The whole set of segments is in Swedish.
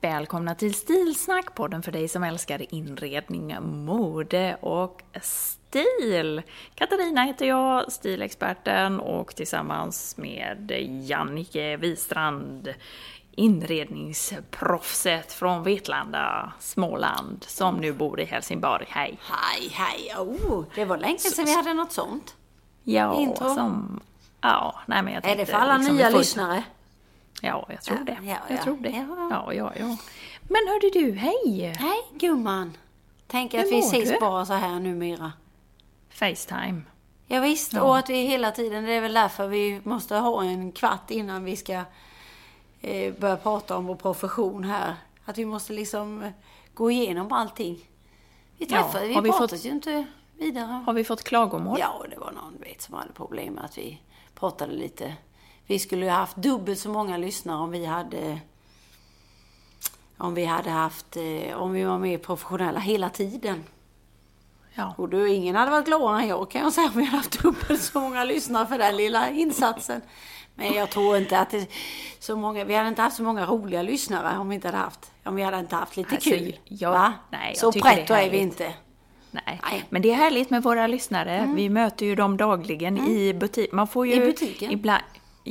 Välkomna till Stilsnack, podden för dig som älskar inredning, mode och stil. Katarina heter jag, stilexperten och tillsammans med Jannike Wistrand inredningsproffset från Vetlanda, Småland, som nu bor i Helsingborg. Hej! Hej, hej! Oh, det var länge sedan vi hade något sånt. Ja, Intro. som... Ja, nej men jag Är det tänkte för alla liksom, nya får- lyssnare? Ja, jag tror Ja, det. ja, jag ja. tror det. Ja. Ja, ja, ja. Men hörde du, hej! Hej gumman! Tänk att vi ses du? bara så här numera. Facetime. Ja, visst, Ja. och att vi hela tiden, det är väl därför vi måste ha en kvart innan vi ska eh, börja prata om vår profession här. Att vi måste liksom eh, gå igenom allting. Vi Ja, träffade, vi har vi pratade fått- ju inte vidare. Har vi fått klagomål? Ja, det var någon vet, som hade problem med att vi pratade lite. Vi skulle ju ha haft dubbelt så många lyssnare om vi hade om vi hade haft, eh, om vi var mer professionella hela tiden. Ja. Och då, ingen hade varit gladare än jag kan jag säga om vi hade haft dubbelt så många lyssnare för den lilla insatsen. Men jag tror inte att det så många, vi hade inte haft så många roliga lyssnare om vi inte hade haft, om vi hade inte haft lite Alltså, kul. jag- va? nej, så det är pretto är vi inte. Nej. Nej. Mm. men det är härligt med våra lyssnare. Vi möter ju dem dagligen i butik. Man får ju... I butiken? Mm. Ibland,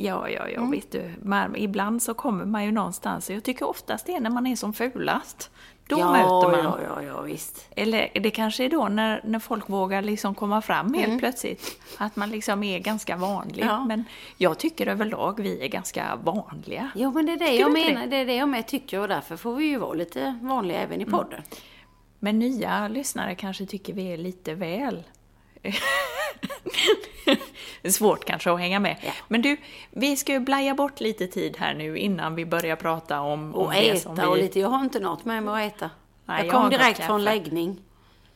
ja, ja, ja, vet du. Man, ibland så kommer man ju någonstans. Jag tycker oftast det är när man är som fulast. Då ja, möter man. Ja, ja, ja, visst. Eller det kanske är då när, när folk vågar liksom komma fram helt Mm. plötsligt. Att man liksom är ganska vanlig. Ja. Men jag tycker överlag vi är ganska vanliga. Jo, men det är det Tycker jag menar. Det? är det jag med tycker och därför får vi ju vara lite vanliga även i Mm. podden. Men nya lyssnare kanske tycker vi är lite väl... det är svårt kanske att hänga med. Ja. Men du, vi ska ju blaja bort lite tid här nu innan vi börjar prata om, om Och det som vi... äta och lite. Jag har inte något med mig att äta. Nej, jag jag kom gått direkt från läggning.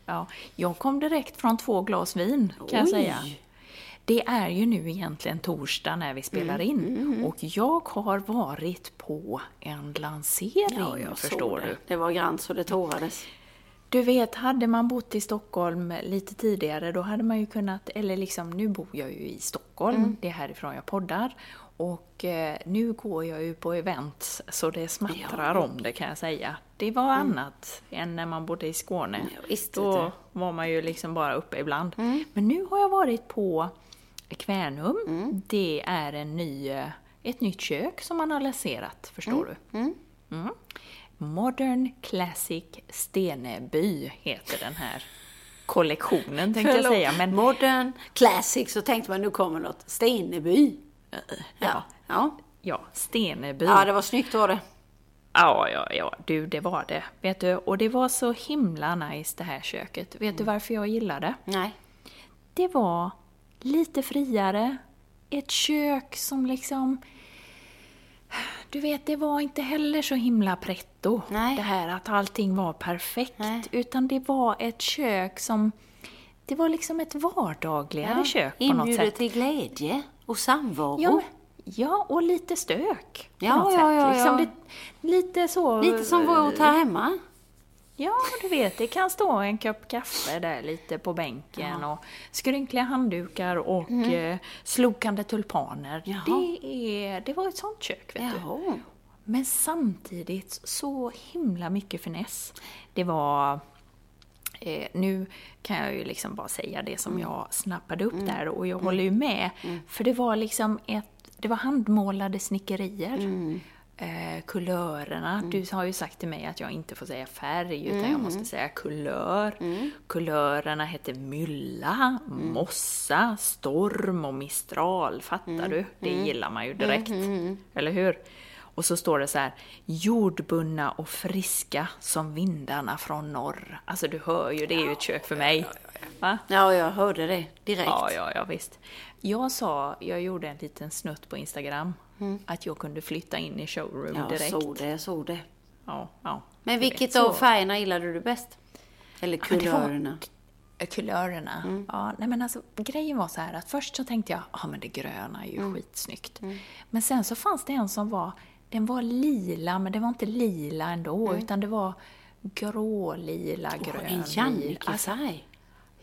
Ja, jag kom direkt från två glas vin, kan jag Oj. säga. Det är ju nu egentligen torsdag när vi spelar Mm, in och jag har varit på en lansering, förstår det. du. Det var grant så det tårades. Du vet, hade man bott i Stockholm lite tidigare, då hade man ju kunnat, eller liksom, nu bor jag ju i Stockholm, Mm. det är härifrån jag poddar, och eh, nu går jag ju på events så det smattrar om det kan jag säga. Det var annat än när man bodde i Skåne. Mm. Ja, då var man ju liksom bara uppe ibland. Mm. Men nu har jag varit på Kvänum, Mm. det är en ny, eh, ett nytt kök som man har lanserat, förstår du. Mm. Modern Classic Steneby heter den här kollektionen tänkte jag säga. Men Modern Classic så tänkte man nu kommer något. Steneby. Ja. Ja. ja, Steneby. ja, det var snyggt var det. Ja, ja, ja, du, det var det. Vet du, och det var så himla nice det här köket. Vet du varför jag gillade? Nej. Det var lite friare. Ett kök som liksom... Du vet, det var inte heller så himla pretto. Nej. Det här att allting var perfekt. Nej. Utan det var ett kök som... Det var liksom ett vardagligare kök på något Inbjuder sätt. till glädje och samvaro. Ja, men- ja, och lite stök. På Ja, något ja, sätt. ja, Liksom ja. det, lite så... Lite som vårt här hemma. Ja, du vet, det kan stå en kopp kaffe där lite på bänken och skrynkliga handdukar och eh, slokande tulpaner. Jaha. Det, är, det var ett sånt kök, vet du. Jaha. Men samtidigt så himla mycket finess. Det var... Eh, nu kan jag ju liksom bara säga det som jag snappade upp där och jag håller ju med. För det var liksom ett... Det var handmålade snickerier. Eh, kulörerna. Mm. Du har ju sagt till mig att jag inte får säga färg, utan Mm. jag måste säga kulör. Kulörerna heter mylla, Mm. mossa, storm och mistral. Fattar Mm. du? Det gillar man ju direkt. Eller hur? Och så står det så här, jordbundna och friska som vindarna från norr. Alltså du hör ju, det är ju ett kök för mig. Va? Ja, jag hörde det direkt. Ja, ja, ja, visst. Jag sa, jag gjorde en liten snutt på Instagram, att jag kunde flytta in i showroom Mm. Jag direkt. såg det, jag såg det. Ja, ja. Men vilket av färgerna gillade du bäst? Eller kulörerna? Eh, Kulörerna. Mm. Ja, nej men alltså grejen var så här att först så tänkte jag, ja men det gröna är ju Mm. skitsnyggt. Men sen så fanns det en som var, den var lila, men det var inte lila ändå, utan det var grålila, grön. Mm. En lila. Jannike-färg.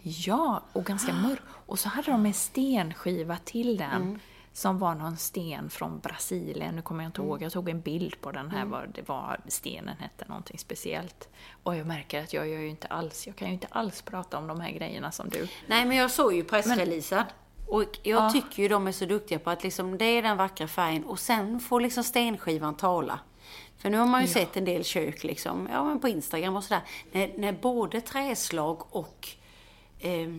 Ja, och ganska mörk. Och så hade de en stenskiva till den. Mm. Som var någon sten från Brasilien. Nu kommer jag inte Mm. ihåg. Jag tog en bild på den här. Vad det var, stenen hette någonting speciellt. Och jag märker att jag gör ju inte alls, jag kan ju inte alls prata om de här grejerna som du. Nej, men jag såg ju pressreleasen. Och jag Ja. tycker ju de är så duktiga på att liksom, det är den vackra färgen och sen får liksom stenskivan tala. För nu har man ju sett en del kök liksom, ja men på Instagram och sådär, när, när både träslag och eh,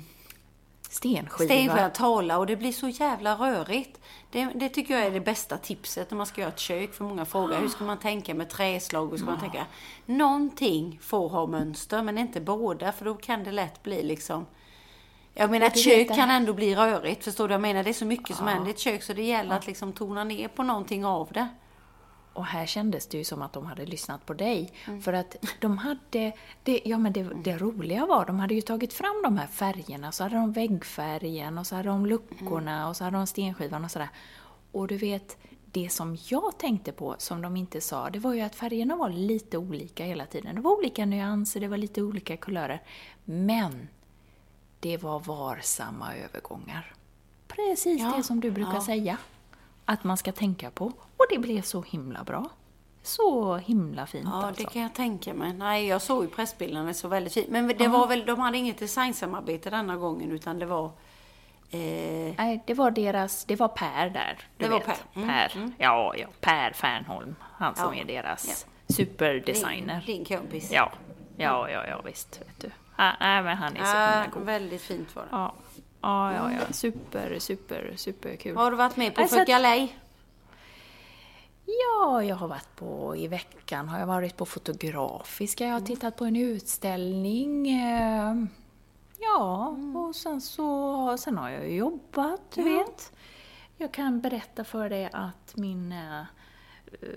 Stenskiva. stenskivan talar och det blir så jävla rörigt. Det, det tycker jag är det bästa tipset när man ska göra ett kök. För många frågar hur ska man tänka med träslag? Hur ska man tänka? Någonting får ha mönster men inte båda för då kan det lätt bli liksom jag menar ett kök kan ändå bli rörigt, förstår du? Jag menar det är så mycket som händer i ett kök så det gäller att liksom tona ner på någonting av det. Och här kändes det ju som att de hade lyssnat på dig. Mm. För att de hade, det, ja men det, det roliga var, de hade ju tagit fram de här färgerna, så hade de väggfärgen och så hade de luckorna Mm. och så hade de stenskivan och sådär. Och du vet, det som jag tänkte på, som de inte sa, det var ju att färgerna var lite olika hela tiden. Det var olika nyanser, det var lite olika kulörer. Men det var varsamma övergångar. Precis Ja, det som du brukar ja. säga att man ska tänka på. Och det blev så himla bra. Så himla fint Ja, alltså. det kan jag tänka mig. Nej, jag såg ju pressbilderna, det såg väldigt fint. Men det var väl, de hade inget designsamarbete denna gången utan det var eh, Nej, det var deras, det var Per där. Det var vet. Per. Mm, Per. Ja, ja, Per Fernholm. Han som Ja, är deras ja. superdesigner. din, din kompis. Ja, ja, ja, ja, visst. Vet du. Ah, nej, men han är så himla god. väldigt fint var det. Ja, ja, ja, ja. Super, super, super kul. Har du varit med på att- galej? Ja, jag har varit på, i veckan har jag varit på Fotografiska, jag har tittat på en utställning. eh, Ja, och sen så, sen har jag jobbat, du vet. Jag kan berätta för dig att min eh,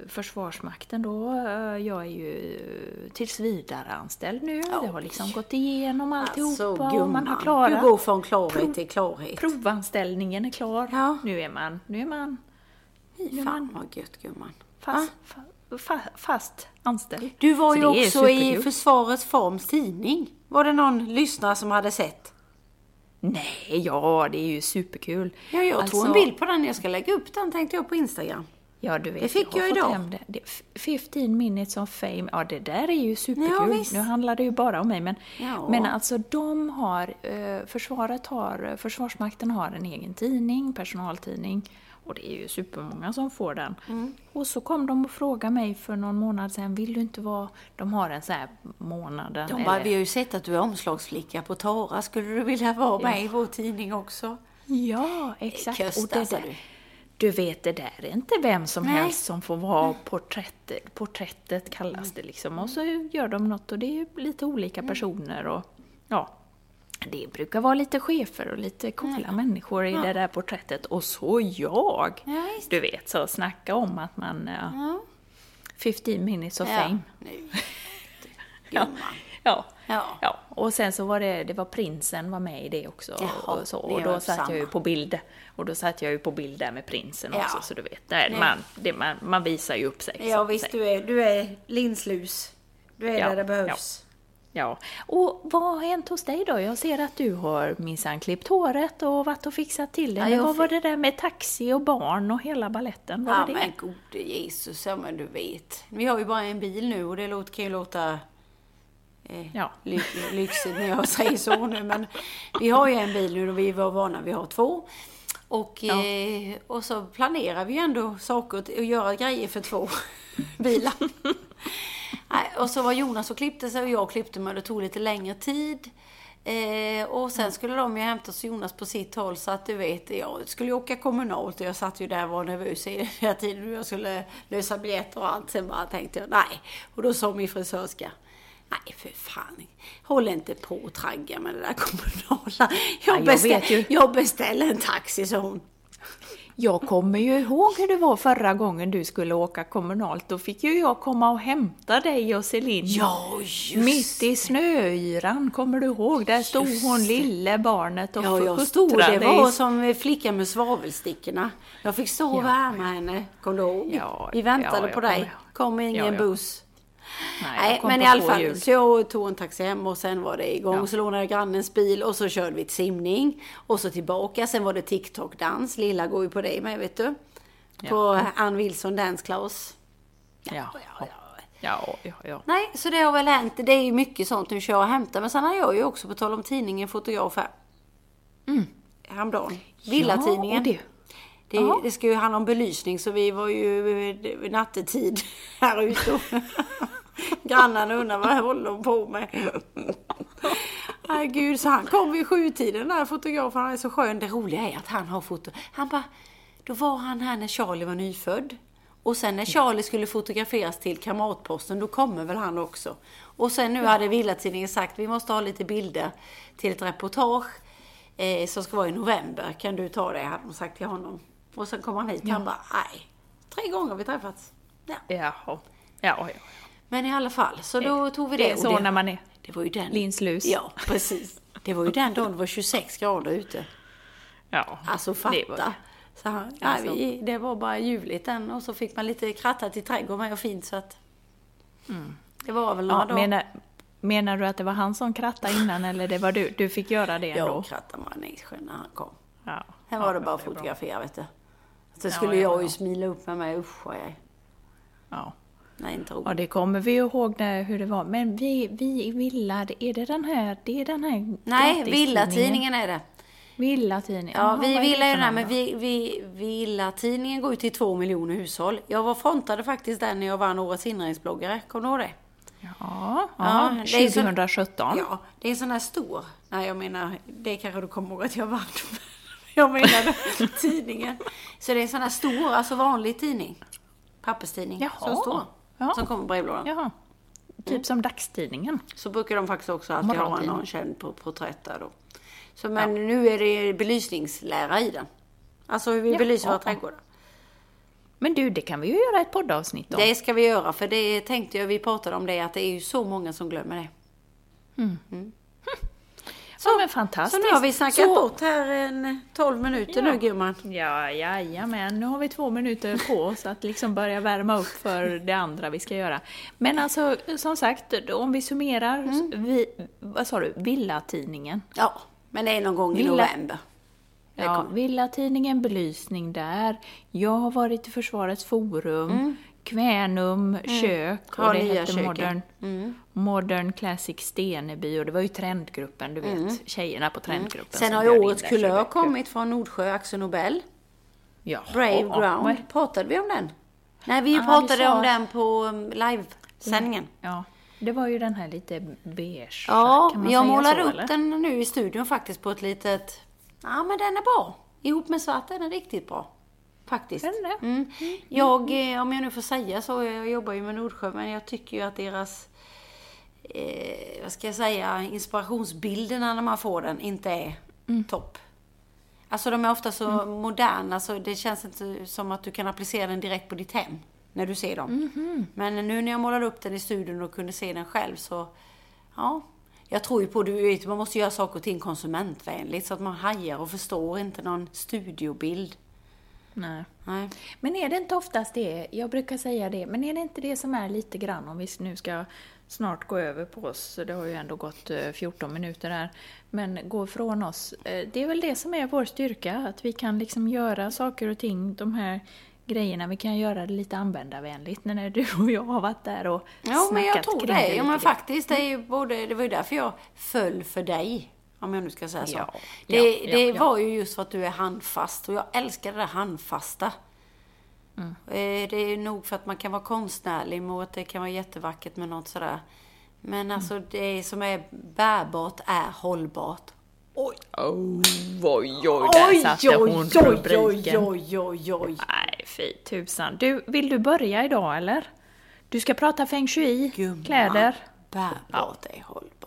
Försvarsmakten då, eh, jag är ju tills vidare anställd nu. Det har liksom gått igenom alltihopa och man har gumman, klarat. du går från klarhet till klarhet. Provanställningen är klar. Ja. Nu är man, nu är man Fy Fan vad gött gumman. fast, fa, fa, fast anställd. Du var Så ju också i. Försvarets Forms tidning. Var det någon lyssnare som hade sett? Nej, ja, det är ju superkul. Ja, jag tog Alltså, en bild på den. Jag ska lägga upp den tänkte jag på Instagram. Ja, du vet, Det fick jag fått idag. Det. det. f- 15 minutes of fame, ja det där är ju superkul. Ja, nu handlar det ju bara om mig, men, Ja. men alltså de har, eh, försvaret har, Försvarsmakten har en egen tidning, personaltidning, och det är ju supermånga som får den. Mm. Och så kom de och frågade mig för någon månad sedan, vill du inte vara, de har en sån här månaden, De bara, eller- vi har ju sett att du är omslagsflicka på Tara. Skulle du vilja vara med i vår tidning också? Ja, exakt. Köst, och det där, du. vet, det där är inte vem som Nej. helst som får vara porträttet. Porträttet kallas det liksom. Och så gör de något och det är lite olika Mm. personer och ja. Det brukar vara lite chefer och lite coola människor i det där porträttet. Och så jag! Ja, du vet, så snacka om att man... Ja, Ja. 15 minutes of Ja. fame. Ja. Ja. Ja. ja. Och sen så var det, det var prinsen var med i det också. Jaha, och, så, och då satt jag ju samma. på bild. Och då satt jag ju på bild där med prinsen Ja. också, så du vet. Där, Nej. man, det, man, man visar ju upp sig. Ja visst, du är, du är linslus. Du är Ja, där det behövs. Ja. Och vad har hänt hos dig då? Jag ser att du har minsann klippt håret och varit och fixat till det. Ja, Men vad var det där med taxi och barn och hela balletten? Vad Ja var det? men gode Jesus, ja men du vet. Vi har ju bara en bil nu och det låter, kan ju låta eh, Ja. ly, lyxigt när jag säger så nu. Men vi har ju en bil nu och vi var vana vi har två. Och, eh, och så planerar vi ju ändå saker och göra grejer för två bilar. Och så var Jonas och klippte sig och jag klippte mig och det tog lite längre tid. Eh, och sen skulle de ju hämta Jonas på sitt håll så att du vet, jag skulle ju åka kommunalt och jag satt ju där och var nervös hela tiden och jag skulle lösa biljetter och allt. Sen bara tänkte jag nej. Och då sa min frisörska, nej för fan, håll inte på och tragga med det där kommunala. Jag, jag beställ, vet ju. jag beställer en taxi, sa hon. Jag kommer ju ihåg hur det var förra gången du skulle åka kommunalt. Då fick ju jag komma och hämta dig och Celine. Ja, just Mitt i snöyran, kommer du ihåg? Där stod hon, lille barnet, och Ja, jag stod, det var som flickan med svavelstickorna. Jag fick stå och Ja, värma henne, kom du ihåg? Ja, Vi väntade ja, jag på kommer dig, kom ingen Ja, ja. buss. Nej, Nej, men i alla fall, hjul. så jag tog en taxi hem och sen var det igång. Ja. Så lånade jag grannens bil och så körde vi till simning. Och så tillbaka, sen var det TikTok-dans. Lilla går ju på det med, vet du. På Ann Wilson Dance Class. Ja, ja, ja, ja, ja, ja. Nej, så det har väl hänt. Det är ju mycket sånt nu kör och hämtar. Men sen har jag ju också, på tal om tidningen, fotograf här. Mm. Häromdagen. Villatidningen. Ja, det. Ja. det ska ju handla om belysning så vi var ju eh, nattetid här ute. Grannarna undrar vad håller de på med? Nej gud, så han kom vid sjutiden där fotografen, han är så skön. Det roliga är att han har foto. Han bara, då var han här när Charlie var nyfödd. Och sen när Charlie skulle fotograferas till Kamratposten, då kommer väl han också. Och sen nu hade Villatidningen sagt, vi måste ha lite bilder till ett reportage eh, som ska vara i november. Kan du ta det? Hade de sagt till honom. Och sen kom han hit, han bara, nej. Tre gånger har vi träffats. Ja. Jaha. Ja, ja. Men i alla fall, så då tog vi det. Det är så när man är det var ju den. linslus. Ja, precis. Det var ju den dagen det var 26 grader ute. Ja, Alltså det fatta. var- Så, han- nej, vi, det var bara ljuvligt den och så fick man lite krattat i trädgården och fint så att... Det var väl några Mm. Ja, dagar. menar, menar du att det var han som krattade innan eller det var du? Du fick göra det ändå? Jag krattade manesjen när han kom. Ja. Ja, var det bara att bra. fotografera vet du. Så Ja, skulle ja, jag ju ja. smila upp med mig, usch vad jag. Ja. Nej, inte roligt. Ja, det kommer vi ihåg när, hur det var. Men vi, vi i Villa, är det den här, det är den här Nej? Villatidningen är det. Villatidningen. Ja, Jaha, vi ville ju den här, men vi, vi, Villatidningen går ju till två miljoner hushåll. Jag var frontade faktiskt där när jag vann Årets inredningsbloggare. Kommer du ihåg det? Ja, Ja, ja, det är så- 2017. Ja, det är en sån här stor. Nej, jag menar, det kanske du kommer ihåg att jag vann. Jag menade tidningen. Så det är en sån här stor, alltså vanlig tidning. Papperstidning. Jaha. Så stor. Ja. Som kommer i brevlådan. Jaha. Typ som dagstidningen. Så brukar de faktiskt också alltid ha någon känd på porträtt där då. Så, men nu är det belysningslära i den. Alltså hur vi Jaha. belyser våra trädgårdar. Men du, det kan vi ju göra ett poddavsnitt om. Det ska vi göra, för det tänkte jag, vi pratade om det, att det är ju så många som glömmer det. Så, men fantastiskt. Så nu har vi snackat Så- bort här en 12 minuter nu gumman. Ja, jajamän. Nu har vi två minuter på oss att liksom börja värma upp för det andra vi ska göra. Men alltså, som sagt, om vi summerar. Mm. Vi, vad sa du? Villatidningen. Ja, men det är någon gång i Villa- november. Det Ja. Villatidningen, belysning där. Jag har varit i Försvarets forum. Kvänum, kök och Har det hette köken. Modern, Modern Classic Steneby och det var ju trendgruppen, du vet. Tjejerna på trendgruppen. Sen som har ju årets kulör kommit från Nordsjö, Axel Nobel. Ja, Brave ja, Ground. men- Pratade vi om den? Nej, vi Ja, vi pratade sa- om den på um, livesändningen. Ja, det var ju den här lite beige. Ja, kan man jag säga målade så, upp eller? den nu i studion faktiskt på ett litet... Ja, men den är bra. Ihop med svart är den riktigt bra. Faktiskt. Det? Mm. Jag, eh, om jag nu får säga så, jag jobbar ju med Nordsjö, men jag tycker ju att deras, eh, vad ska jag säga, inspirationsbilderna när man får den inte är Mm. topp. Alltså de är ofta så moderna så det känns inte som att du kan applicera den direkt på ditt hem när du ser dem. Mhm. Men nu när jag målade upp den i studion och kunde se den själv så, ja. Jag tror ju på, du vet, man måste göra saker och ting konsumentvänligt så att man hajar och förstår inte någon studiobild. Nej. Nej. Men är det inte oftast det, jag brukar säga det, men är det inte det som är lite grann, om vi nu ska snart gå över på oss, det har ju ändå gått eh, 14 minuter här, men gå från oss. Eh, Det är väl det som är vår styrka, att vi kan liksom göra saker och ting, de här grejerna, vi kan göra det lite användarvänligt när du och jag har varit där och Ja, men jag snackat tror kring det. Ja, men faktiskt, det, är ju både, det var ju därför jag föll för dig. Om jag nu ska säga så. Ja, det ja, det ja. var ju just för att du är handfast och jag älskar det där handfasta. Mm. Eh, Det är nog för att man kan vara konstnärlig och att det kan vara jättevackert med något sådär. Men Mm. alltså det som är bärbart är hållbart. Oj, Oh, oj, oj, där oj, satte oj, hon oj, rubriken. oj, oj, oj. Nej, fy tusan. Du, vill du börja idag eller? Du ska prata feng shui, Gumman, kläder. Bärbart är hållbart.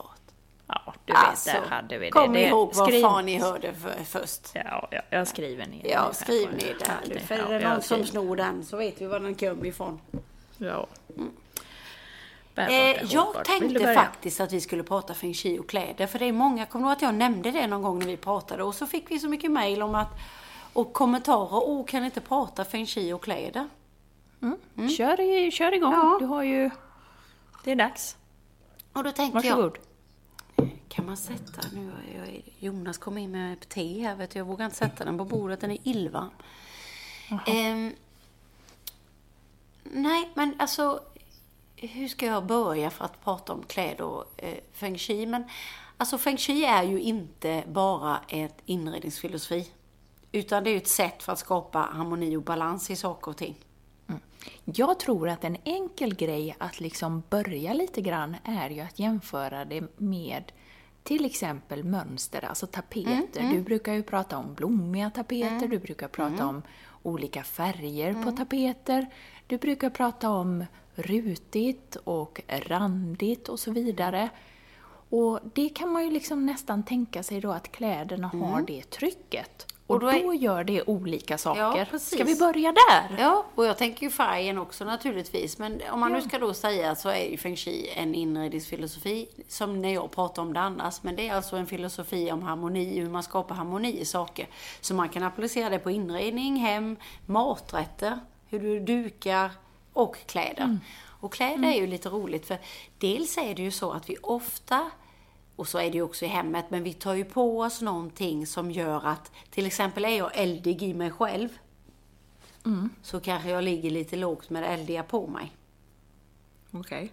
Du vet, Alltså, där hade vi det. kom det ihåg vad skriv- fan ni hörde för, först. Ja, ja, jag skriver ner. Ja, skriv här. ner nu. För Ja, är det jag någon som snor den så vet vi var den kom ifrån. Ja. Bärbart Eh, jag tänkte faktiskt att vi skulle prata feng shui och kläder. För det är många, kommer du att jag nämnde det någon gång när vi pratade? Och så fick vi så mycket mejl om att, och kommentarer. Åh, kan inte prata feng shui och kläder? Kör, i, kör igång. Ja. Du har ju... Det är dags. Och då tänkte Varsågod. Kan man sätta, nu jag, Jonas kom in med te här vet du, jag vågar inte sätta den på bordet, den är illvarm. Ehm, nej, men alltså, hur ska jag börja för att prata om kläder och eh, feng shui? Men alltså feng shui är ju inte bara ett inredningsfilosofi. Utan det är ju ett sätt för att skapa harmoni och balans i saker och ting. Jag tror att en enkel grej att liksom börja lite grann är ju att jämföra det med till exempel mönster, alltså tapeter. Du brukar ju prata om blommiga tapeter, du brukar prata om olika färger på tapeter. Du brukar prata om rutigt och randigt och så vidare. Och det kan man ju liksom nästan tänka sig då att kläderna har det trycket. Och, då, då är- gör det olika saker. precis. Ska vi börja där? Ja, och jag tänker ju färgen också naturligtvis. Men om man nu ska då säga så är ju feng shui en inredningsfilosofi, som när jag pratar om det annars. Men det är alltså en filosofi om harmoni, hur man skapar harmoni i saker. Så man kan applicera det på inredning, hem, maträtter, hur du dukar och kläder. Och kläder är ju lite roligt för dels är det ju så att vi ofta och så är det ju också i hemmet, men vi tar ju på oss någonting som gör att, till exempel är jag eldig i mig själv, så kanske jag ligger lite lågt med det eldiga på mig. Okej.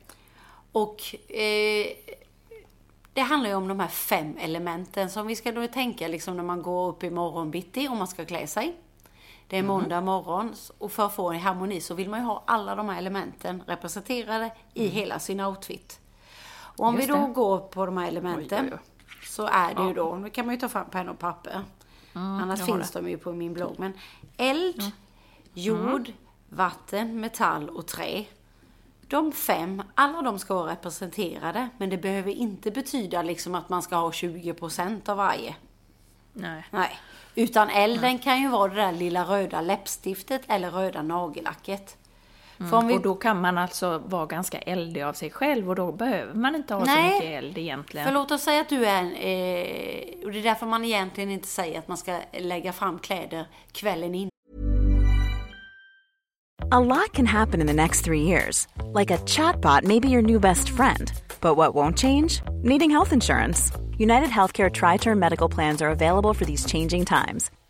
Och eh, det handlar ju om de här fem elementen som vi ska då tänka liksom när man går upp i morgonbitti om man ska klä sig. Det är måndag morgon och för att få en harmoni så vill man ju ha alla de här elementen representerade i hela sin outfit. Och om Just vi då det. går på de här elementen Oj, oj, så är det ju då, nu kan man ju ta fram penna och papper. Annars jag har finns de ju på min blogg. Men eld, jord, vatten, metall och trä. De fem, alla de ska vara representerade. Men det behöver inte betyda liksom att man ska ha 20% av varje. Nej. Nej. Utan elden kan ju vara det där lilla röda läppstiftet eller röda nagellacket. För om vi... Och då kan man alltså vara ganska eldig av sig själv och då behöver man inte ha så Nej, mycket eld egentligen. För låt oss säga att du är eh, och det är därför man egentligen inte säger att man ska lägga fram kläder kvällen innan. A lot can happen in the next three years. Like a chatbot may be your new best friend. But what won't change? Needing health insurance. United Healthcare Tri Term Medical Plans are available for these changing times.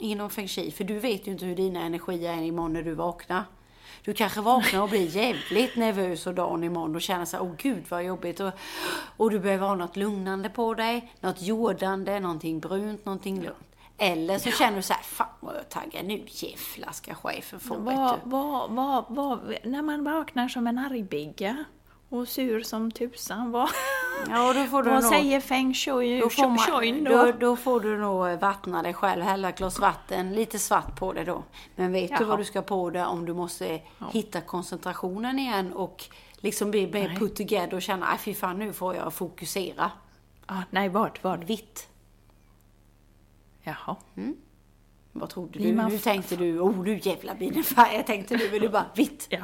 Inom feng shui. För du vet ju inte hur dina energier är imorgon när du vaknar. Du kanske vaknar och blir jävligt nervös och dagen imorgon och känner så här, åh gud vad jobbigt. Och, och du behöver ha något lugnande på dig, något jordande, någonting brunt, någonting lugnt. Eller så känner du så här, fan vad jag är taggad, nu jävlar ska chefen få, vet Vad, du. vad, vad, vad, när man vaknar som en argbigga och sur som tusan, vad, Ja, då får du vad säger feng shui, Då får, man, då, då? då får du nog vattna dig själv, hälla ett glas vatten, lite svart på det då. Men vet du Jaha. vad du ska på det om du måste hitta koncentrationen igen och liksom bli mer put together och känna, nej fy fan nu får jag fokusera. Ah, nej, vad, vad? Vitt. Jaha. Vad trodde du? man Nu f- tänkte du, oh nu jävlar blir det färg. Tänkte du, men du bara vitt. Ja.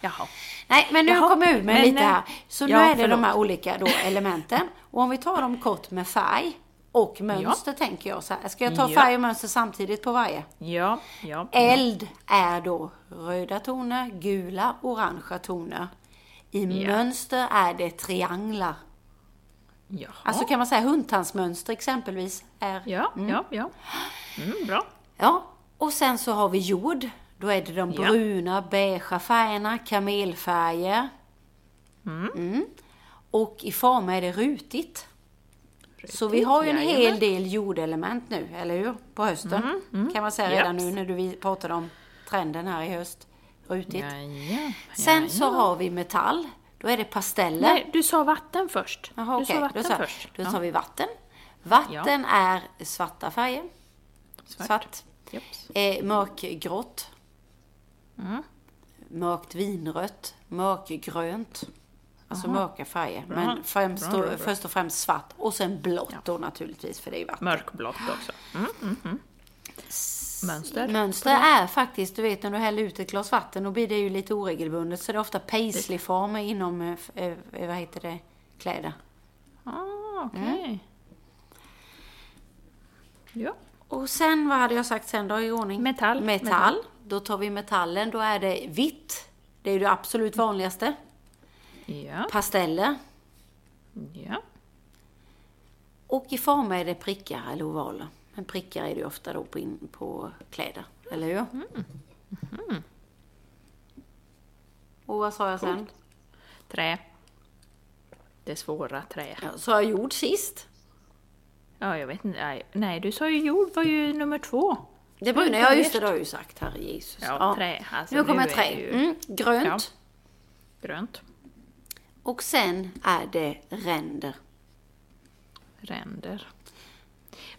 Jaha. Nej, men nu Jaha, kommer jag med men, lite eh, här. Så nu ja, är det förlåt. de här olika då elementen. Och om vi tar dem kort med färg och mönster tänker jag så här. Ska jag ta Ja. färg och mönster samtidigt på varje? Ja, ja. Eld är då röda toner, gula, orangea toner. I Ja. mönster är det trianglar. Jaha. Alltså kan man säga hundtandsmönster exempelvis är... Ja, ja, ja. Mm, bra. Ja, och sen så har vi jord. Då är det de Ja. bruna, beigea färgerna, kamelfärger. Mm. Och i former är det rutigt. Så vi har ju en jajamän. hel del jordelement nu, eller hur? På hösten. Kan man säga redan Japs. nu när du pratade om trenden här i höst. Rutigt. Ja, ja. Sen så ja. har vi metall. Då är det pasteller. Nej, du sa vatten först. Jaha, du okej. sa vatten Då, sa, först. då Ja. tar vi vatten. Vatten är svarta färger. Svart. Svart. Eh, mörkgrått. Mm. Mörkt vinrött. Mörkgrönt. Alltså mörka färger. Men främst Bra, bra, bra. först och främst svart. Och sen blått då naturligtvis, för det är vatten. Mörkblått också. Mm, mm, mm. Mönster. Mönster är faktiskt, du vet när du häller ut ett glas vatten, då blir det ju lite oregelbundet. Så det är ofta paisleyformer inom, eh, f- eh, vad heter det, kläder. Ah, okej. Mm. Ja. Och sen, vad hade jag sagt sen då i ordning? Metall. Metall. Metall. Då tar vi metallen, då är det vitt. Det är det absolut vanligaste. Ja. Pasteller. Ja. Och i former är det prickar eller ovaler. Men prickar är det ju ofta då på, in, på kläder, eller hur? Mm. Och vad sa jag sen? Trä. Det svåra trä. Ja, sa jag jord sist? Ja, jag vet inte. Nej, Nej, du sa ju jord var ju nummer två. Det bruna, ja just det, det har jag ju sagt, herre Jesus. Ja, trä. Alltså, nu kommer nu trä. det ju- Mm, grönt. Grönt. Och sen är det ränder. Ränder.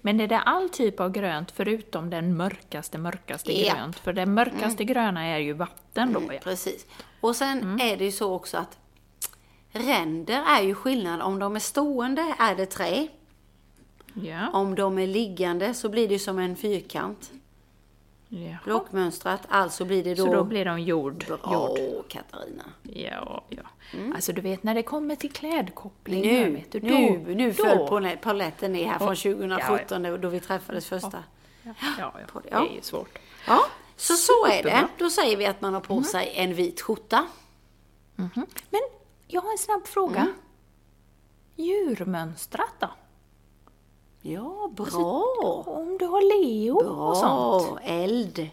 Men är det all typ av grönt förutom den mörkaste, mörkaste Japp. grönt? För den mörkaste gröna är ju vatten då, ja. Precis. Och sen Mm. är det ju så också att ränder är ju skillnad. Om de är stående är det trä. Ja. Om de är liggande så blir det som en fyrkant. Jaha. Blockmönstrat, alltså blir det då... Så då blir de jord. Bra, jord. Katarina. Ja, ja. Alltså du vet när det kommer till klädkoppling Nu, vet du, då, nu, nu då. föll på paletten ner här från Ja, 2017 då vi träffades första. Ja, ja, På det, ja. är ju svårt. Ja, så så är det. Då säger vi att man har på sig en vit skjorta. Men jag har en snabb fråga. Mm. Djurmönstrat då? Ja, bra. Om du har leo och sånt? Bra, eld.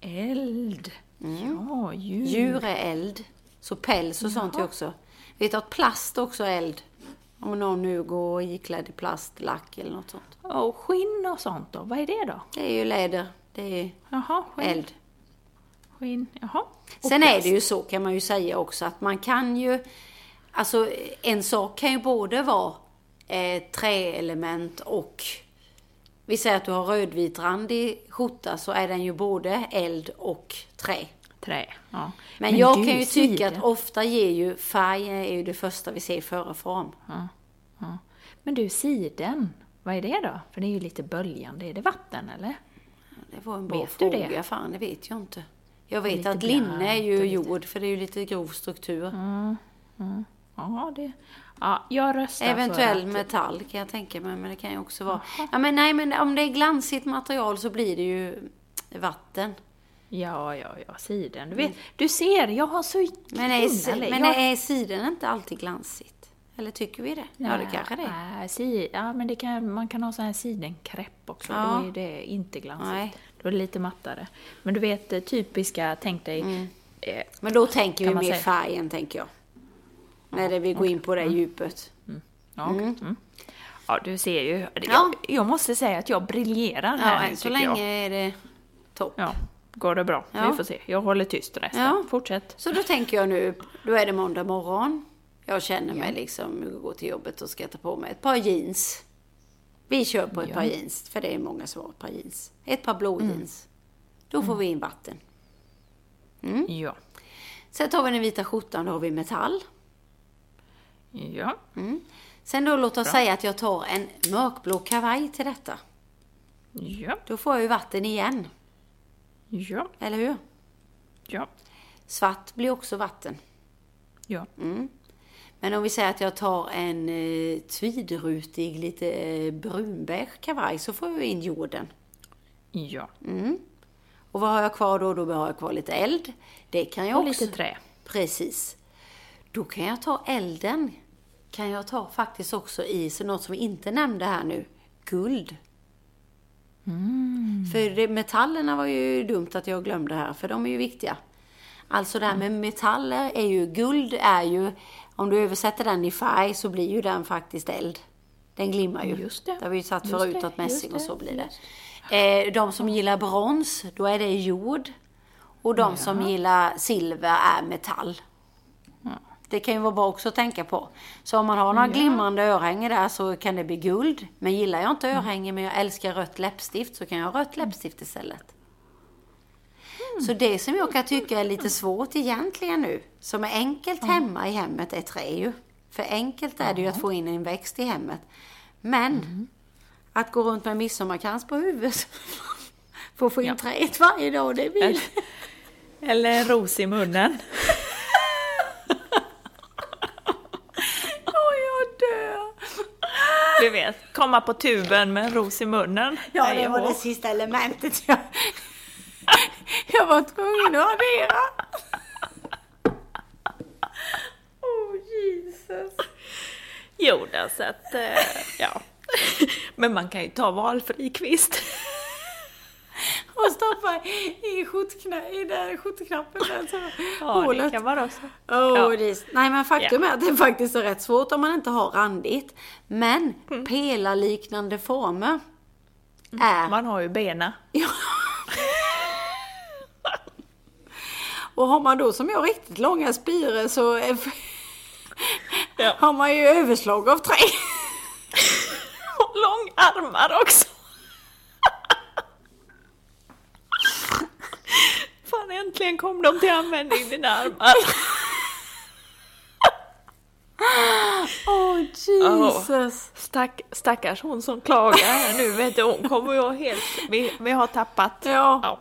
Eld. Ja, djur. Djur är eld. Så päls och sånt är också. Vet du att plast också är eld? Om någon nu går iklädd i plastlack eller något sånt. Och skinn och sånt då? Vad är det då? Det är ju läder. Det är Jaha, skinn. eld. skinn. Jaha. Och Sen är plast. det ju så kan man ju säga också att man kan ju, alltså en sak kan ju både vara eh, träelement och, vi säger att du har rödvitrandig skjorta så är den ju både eld och trä. Trä. Ja. Men, jag du, kan ju tycka att ofta ger ju färg är ju det första vi ser före form. Ja, ja. Men du, siden. Vad är det då? För det är ju lite böljande. Är det vatten eller? Det var en bra Vet du det? fråga, fan det vet jag inte. Jag vet att linne är ju lite- jord för det är ju lite grov struktur. Ja, det... Ja, jag röstar Eventuell för att... metall kan jag tänka mig, men det kan ju också vara... Ja, men nej, men om det är glansigt material så blir det ju vatten. Ja, ja, ja, siden. Du vet, du ser, jag har så Men är, men jag... är siden inte alltid glansigt? Eller tycker vi det? Ja, det kanske det är. Nej, si, ja, men det kan, man kan ha sån här sidenkräpp också. Ja. Då är det inte glansigt. Nej. Då är det lite mattare. Men du vet, eh, typiska, tänk dig... Mm. Eh, Men då tänker vi mer säga. färgen, tänker jag. När vi går in på det djupet. ja, okej. mm. ja, du ser ju. Ja. Jag, jag måste säga att jag briljerar Ja, här nu, än så länge jag. är det topp. Ja, går det bra? Ja. Vi får se. Jag håller tyst resten. Ja. Fortsätt. Så då tänker jag nu, då är det måndag morgon. Jag känner mig liksom, går till jobbet och ska ta på mig ett par jeans. Vi kör på ett par jeans, för det är många som har ett par jeans. Ett par blå jeans. Då får vi in vatten. Ja. Sen tar vi den vita skjortan, då har vi metall. Ja. Sen då låt oss säga att jag tar en mörkblå kavaj till detta. Ja. Då får jag ju vatten igen, Ja. eller hur? Ja. Svart blir också vatten. Ja. Men om vi säger att jag tar en eh, tweedrutig, lite eh, brunbeige kavaj så får jag in jorden. Ja. Och vad har jag kvar då? Då har jag kvar lite eld. Det kan jag Och också... lite trä. Precis. Då kan jag ta elden. Kan jag ta faktiskt också i, så något som vi inte nämnde här nu, guld. För det, metallerna var ju dumt att jag glömde här, för de är ju viktiga. Alltså det här med metaller är ju, guld är ju, om du översätter den i färg så blir ju den faktiskt eld. Den glimmar ju. Just det. Det har vi ju satt Just förut att mässing och så blir det. Eh, de som gillar brons, då är det jord. Och de som gillar silver är metall. Det kan ju vara bra också att tänka på. Så om man har några glimrande örhängen där så kan det bli guld. Men gillar jag inte örhängen men jag älskar rött läppstift så kan jag ha rött läppstift istället. Så det som jag kan tycka är lite svårt egentligen nu, som är enkelt hemma i hemmet, är trä ju. För enkelt är det ju att få in en växt i hemmet. Men att gå runt med midsommarkrans på huvudet för att få in träet varje dag, det vill Eller en ros i munnen. Åh, jag dör! Du vet, komma på tuben med en ros i munnen. Ja, det var det sista elementet jag... Jag var tvungen att addera. Oh, Jesus. Jo, då, så att, eh, ja. Men man kan ju ta valfri kvist. Och stoppa i, skjortkna, i där skjortknappen där så Ja, hålet. det kan vara också. Oh, Ja. det nej men faktum är att det faktiskt är rätt svårt om man inte har randigt. Men pelarliknande former är... Man har ju bena. Ja. Och har man då som jag riktigt långa spiror så är, Ja. har man ju överslag av trä. Och långarmar också. Fan, äntligen kom de till användning, dina armar. Åh Jesus. Stack, stackars hon som klagar nu, vet du, hon kommer ju helt... Vi, vi har tappat... Ja. Ja.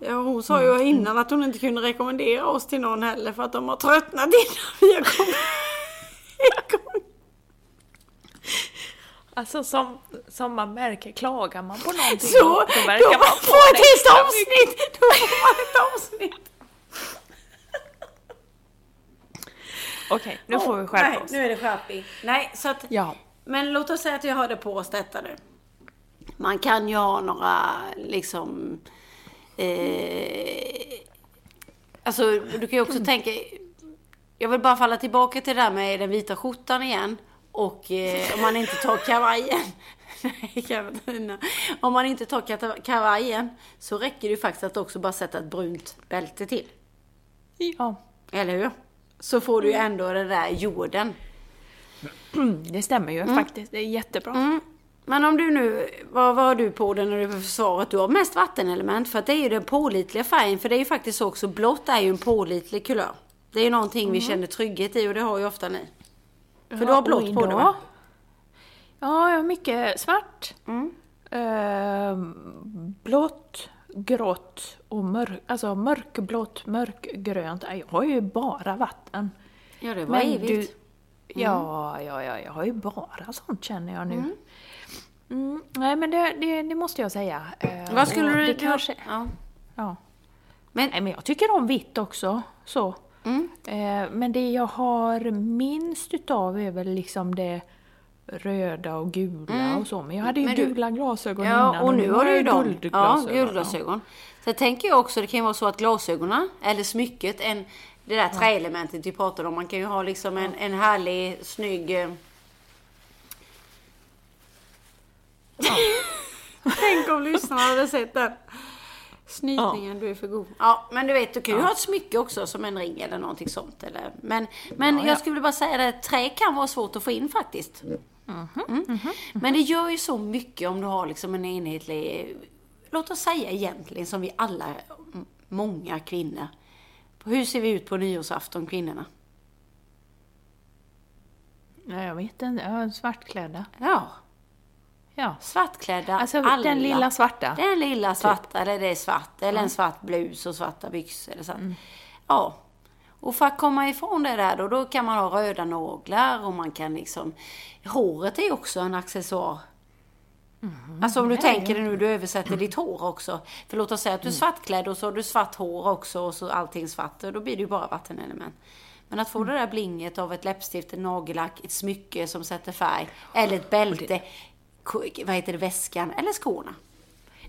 Ja, hon sa ju innan att hon inte kunde rekommendera oss till någon heller för att de har tröttnat innan vi har kommit. Alltså som, som man märker, klagar man på någonting Så, då, då då verkar man få ett helt avsnitt! Då får man ett avsnitt! Okej, nu får vi skärpa Nej, oss. nu är det skärpning. Nej, så att... Ja. Men låt oss säga att jag hörde på oss detta nu. Man kan ju ha några, liksom... Eh, alltså, du kan ju också tänka... Jag vill bara falla tillbaka till det där med den vita skjortan igen. Och eh, om man inte tar kavajen. Nej, Katarina. Om man inte tar kavajen så räcker det ju faktiskt att också bara sätta ett brunt bälte till. Ja, Eller hur? Så får du ju ändå den där jorden. det stämmer ju faktiskt. Det är jättebra. Mm. Men om du nu, vad har du på den när du på försvaret? Du har mest vattenelement för att det är ju den pålitliga färgen. För det är ju faktiskt så också, blått är ju en pålitlig kulör. Det är ju någonting vi känner trygghet i och det har ju ofta ni. För du har blått på dig va? Ja, jag har mycket svart. Mm. Ehm, blått, grått och mörk, alltså mörkblått, mörkgrönt. Jag har ju bara vatten. Ja, det var evigt. ja, ja, ja, jag har ju bara sånt känner jag nu. Mm, nej, men det, det, det måste jag säga. Eh, Vad skulle du... Det kanske, Ja. ja. Men, Nej, men jag tycker om vitt också. Så. Eh, men det jag har minst utav är väl liksom det röda och gula och så. Men jag hade ju Men du- gula glasögon Ja, innan och nu har du ju dem. Ja, guldglasögon. Sen tänker jag också, det kan ju vara så att glasögonen, eller smycket, en, det där träelementet vi pratade om, man kan ju ha liksom en, en härlig, snygg... eh, Tänk om lyssnarna hade sett den. Snytningen, du är för god. Ja, men du vet, du kan ju ha ett smycke också som en ring eller någonting sånt. Eller, men men jag skulle bara säga det, trä kan vara svårt att få in faktiskt. Mm. Men det gör ju så mycket om du har liksom en enhetlig, låt oss säga egentligen som vi alla, många kvinnor. Hur ser vi ut på nyårsafton, kvinnorna? Ja, jag vet inte. Ja, svartklädda. Ja, Ja. svartklädda, Alltså alla. den lilla svarta. Den lilla svarta, eller det är svart, eller en svart blus och svarta byxor. Eller så. Mm. Ja. Och för att komma ifrån det där då, då kan man ha röda naglar och man kan liksom... Håret är också en accessoar. Alltså om du tänker dig nu, du översätter ditt hår också. För låt oss säga att du är svartklädd och så har du svart hår också och så allting svart. Och då blir det ju bara vattenelement. Men att få det där blinget av ett läppstift, en nagellack, ett smycke som sätter färg. Eller ett bälte, vad heter det, väskan eller skorna.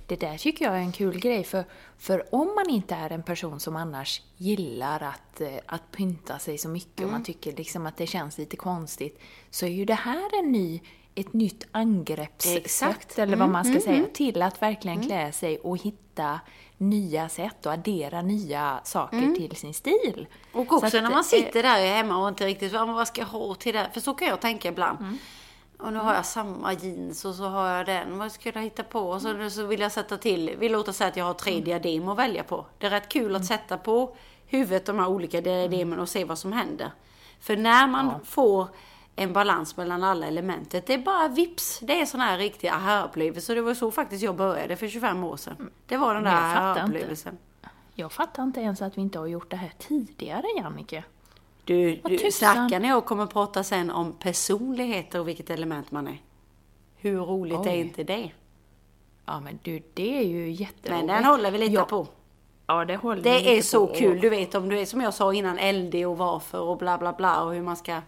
Det där tycker jag är en kul grej, för, för om man inte är en person som annars gillar att, eh, att pynta sig så mycket och man tycker liksom att det känns lite konstigt, så är ju det här en ny, ett nytt angreppssätt, Exakt. eller vad man ska säga, till att verkligen klä sig och hitta nya sätt och addera nya saker till sin stil. Och Så också att, när man sitter där hemma och inte riktigt, "Ja, men vad ska jag ha till det? För så kan jag tänka ibland. Mm. Och nu har jag samma jeans och så har jag den. Vad ska jag hitta på? Och så, så vill jag sätta till, vi låter säga att jag har tre Mm. diadem att välja på. Det är rätt kul att sätta på huvudet de här olika diademen och se vad som händer. För när man får en balans mellan alla elementet, det är bara vips. Det är sån här riktig aha-upplevelse. Det var så faktiskt jag började för 25 år sedan. Det var den där aha-upplevelsen. Jag fattar inte ens att vi inte har gjort det här tidigare, Jannike. Du, du när jag kommer prata sen om personligheter och vilket element man är. Hur roligt är Oj. inte det? Ja men du, det är ju jätteroligt. Men den håller vi lite ja, på. Ja, det håller Det är så på. kul. Du vet om du är som jag sa innan, LD och varför och bla bla bla och hur man ska...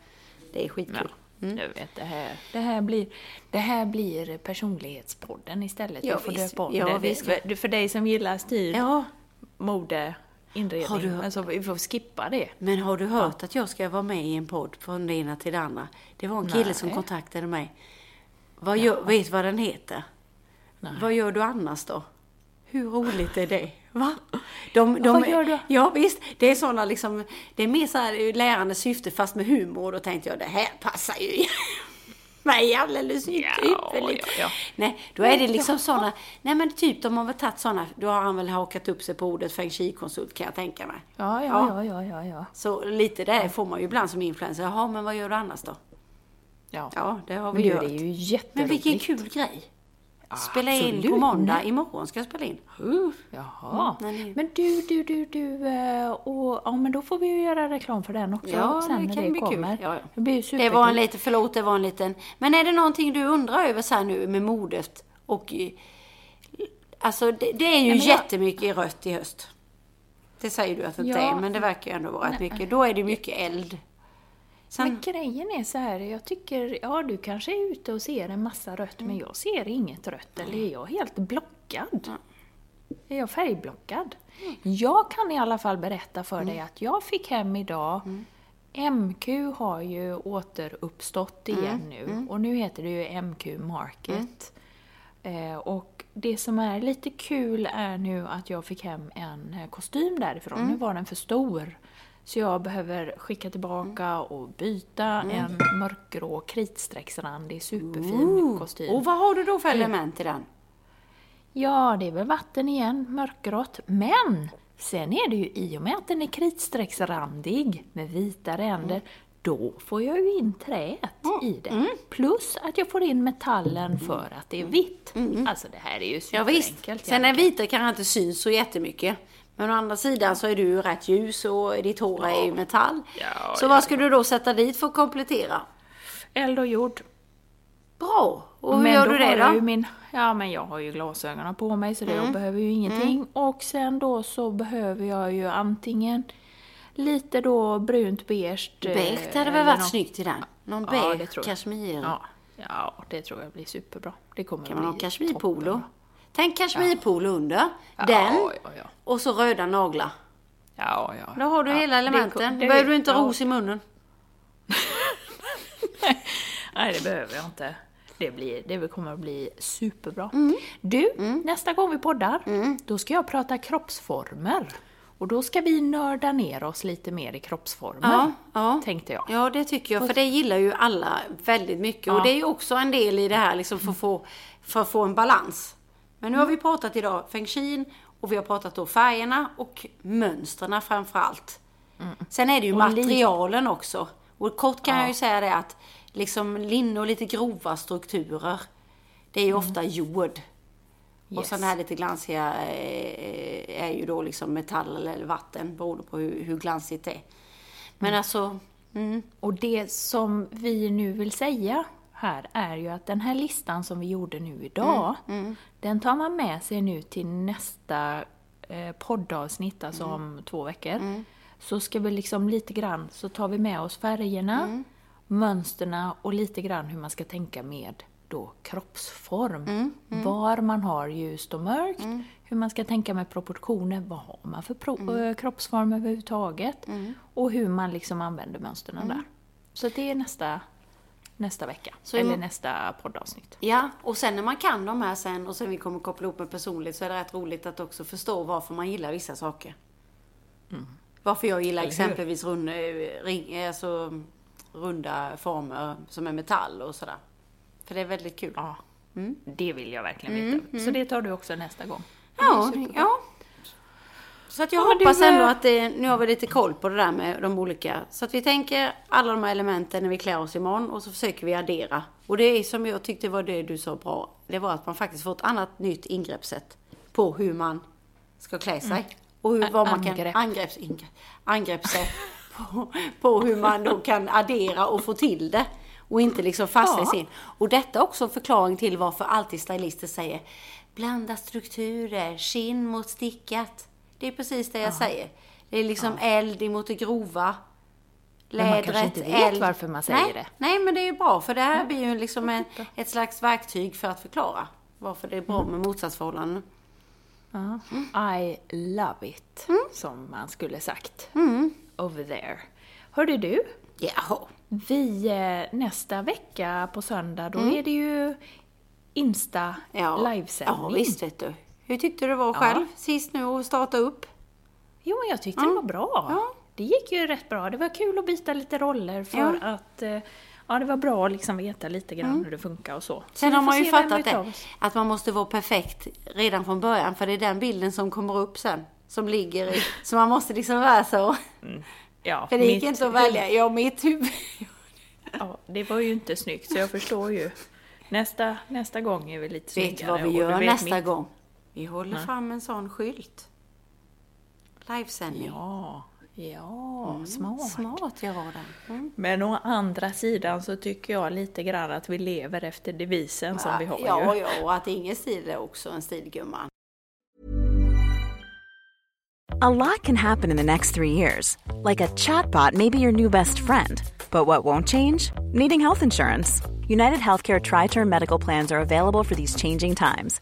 Det är skitkul. Ja, jag vet, det här, det, här blir, det här blir personlighetspodden istället. Ja, jag får visst. döpa om Ja, det. visst. För, för dig som gillar stil, Ja, mode, inredning. Har du- Men så vi får skippa det. men har du hört att jag ska vara med i en podd från det ena till det andra? Det var en kille Nej. som kontaktade mig. Vad gör, vet du vad den heter? Vad gör du annars då? Hur roligt är det? Va? De, de, vad gör du? Ja visst, det är sådana liksom, det är mer så här lärande syfte fast med humor. Då tänkte jag det här passar ju mig alldeles ypperligt. ja, ja. Nej, då är det liksom sådana, nej men typ de har väl tagit sådana, då har han väl hakat upp sig på ordet feng shui-konsult kan jag tänka mig. Ja, ja, ja, ja, ja. Så lite där får man ju ibland som influencer. Jaha, men vad gör du annars då? ja. Ja, det har Men vi du, gjort. Men vilken kul grej! Spela in på absolut. måndag, imorgon ska jag spela in. Jaha. Mm. Men du, du, du, du. eh, Och, ja, men då får vi ju göra reklam för den också Ja, sen det när kan det bli kul. kommer. Ja, ja. Det blir Det var en liten, förlåt, det var en liten... Men är det någonting du undrar över så här nu med modet? Och... Alltså det, det är ju jag- jättemycket i rött i höst. Det säger du att det inte Ja. är, men det verkar ju ändå vara rätt mycket. Då är det mycket eld. Sen, Men grejen är så här, jag tycker, ja du kanske är ute och ser en massa rött, men jag ser inget rött. Eller är jag helt blockad? Är jag färgblockad? Jag kan i alla fall berätta för dig att jag fick hem idag MQ har ju återuppstått igen nu och nu heter det ju MQ Market. Eh, och det som är lite kul är nu att jag fick hem en kostym därifrån. Nu var den för stor. Så jag behöver skicka tillbaka och byta en mörkgrå kritstrecksrandig superfin kostym. och vad har du då för element i den? Ja, det är väl vatten igen, mörkgrått. Men sen är det ju i och med att den är kritstrecksrandig med vita ränder, då får jag ju in träet i det. Plus att jag får in metallen för att det är vitt. Alltså det här är ju Ja, visst. superenkelt. Sen är Jannica. vita kanske inte syns så jättemycket. Men å andra sidan så är du ju rätt ljus och ditt hår är ju metall. Ja, så vad ska du då sätta dit för att komplettera? Eld och jord. Bra! Och hur men gör du det jag då? Mm. Ju min, ja, men jag har ju glasögonen på mig så det, jag behöver ju ingenting. Och sen då så behöver jag ju antingen lite då brunt beige. eh, Beige hade väl varit någon- snyggt i den. Någon Ja, beige jag. kashmir. Ja, ja, det tror jag blir superbra. Det kommer Kan man ha kashmirpolo? Tänk kashmirpolo under. Den. Och så röda naglar. Ja, ja. Då har du hela elementen. Då behöver du inte ros i munnen. Nej, det behöver jag inte. Det, blir, det kommer att bli superbra. Mm. Du, nästa gång vi poddar, då ska jag prata kroppsformer. Och då ska vi nörda ner oss lite mer i kroppsformer, Ja, ja. tänkte jag. Ja, det tycker jag. För det gillar ju alla väldigt mycket. Och Ja. det är ju också en del i det här liksom för, att få, för att få en balans. Men nu har vi pratat idag feng shin och vi har pratat då färgerna och mönstren framför allt. Sen är det ju Och materialen också. Och kort kan Ja. jag ju säga det att liksom linne och lite grova strukturer, det är ju ofta jord. Och Yes. sådana här lite glansiga eh, är ju då liksom metall eller vatten beroende på hur, hur glansigt det är. Men alltså, mm, Och det som vi nu vill säga här är ju att den här listan som vi gjorde nu idag, Mm, den tar man med sig nu till nästa eh, poddavsnitt, alltså Mm. om två veckor. Så ska vi liksom lite grann, så tar vi med oss färgerna, Mm. mönsterna och lite grann hur man ska tänka med då kroppsform. Mm, Var man har ljust och mörkt, hur man ska tänka med proportioner, vad har man för pro- Mm. eh, kroppsform överhuvudtaget och hur man liksom använder mönstren där. Så det är nästa, nästa vecka, Så eller nästa poddavsnitt. ja. Och sen när man kan de här sen och sen vi kommer koppla ihop med personligt så är det rätt roligt att också förstå varför man gillar vissa saker. Varför jag gillar Mm. Exempelvis rund, eh, ring, alltså, runda former som är metall och sådär. För det är väldigt kul. Ja, det vill jag verkligen veta. Så det tar du också nästa gång. Ja, ja. Så att jag Ja, hoppas ändå att det, nu har vi lite koll på det där med de olika. Så att vi tänker alla de här elementen när vi klär oss imorgon och så försöker vi addera. Och det är som jag tyckte var det du sa bra. Det var att man faktiskt får ett annat nytt ingreppssätt på hur man ska klä sig. Och hur, vad man kan, angrepp. angreppssätt på, på hur man då kan addera och få till det. Och inte liksom fastna i sin. Och detta är också en förklaring till varför alltid stylister säger blanda strukturer, skinn mot stickat. Det är precis det jag säger. Det är liksom eld emot det grova. Men man kanske Lädret, inte vet eld. varför man säger nej, det. Nej, men det är ju bra för det här blir ju liksom en, ett slags verktyg för att förklara varför det är bra Mm. med motsatsförhållanden. Ja. I love it, som man skulle sagt. Mm. Over there. Hörde du? Jaha. Vi, eh, nästa vecka på söndag, då är det ju Insta Ja. livesändning. Ja, visst vet du. Hur tyckte du det var själv sist nu att starta upp? Jo, men jag tyckte det var bra. Det gick ju rätt bra. Det var kul att byta lite roller för att eh, ja, det var bra att liksom veta lite grann hur det funkar och så. så Sen vi har man ju fattat det, att man måste vara perfekt redan från början, för det är den bilden som kommer upp sen, som ligger i, så man måste liksom vara så. Ja, För det gick inte att välja, ja mitt huvud. Ja, det var ju inte snyggt, så jag förstår ju. Nästa, nästa gång är vi lite Vet snyggare. du vad vi gör vet nästa mitt- gång? Vi håller fram en sån skylt. Livesändning. Ja, ja, smart. Smart jag var den. Mm. Men å andra sidan så tycker jag lite grann att vi lever efter devisen som vi har ja, ju. ja, och att ingen stil är också en stilgumma. A lot can happen in the next three years. Like a chatbot may be your new best friend. But what won't change? Needing health insurance. United Healthcare Tri Term Medical Plans are available for these changing times.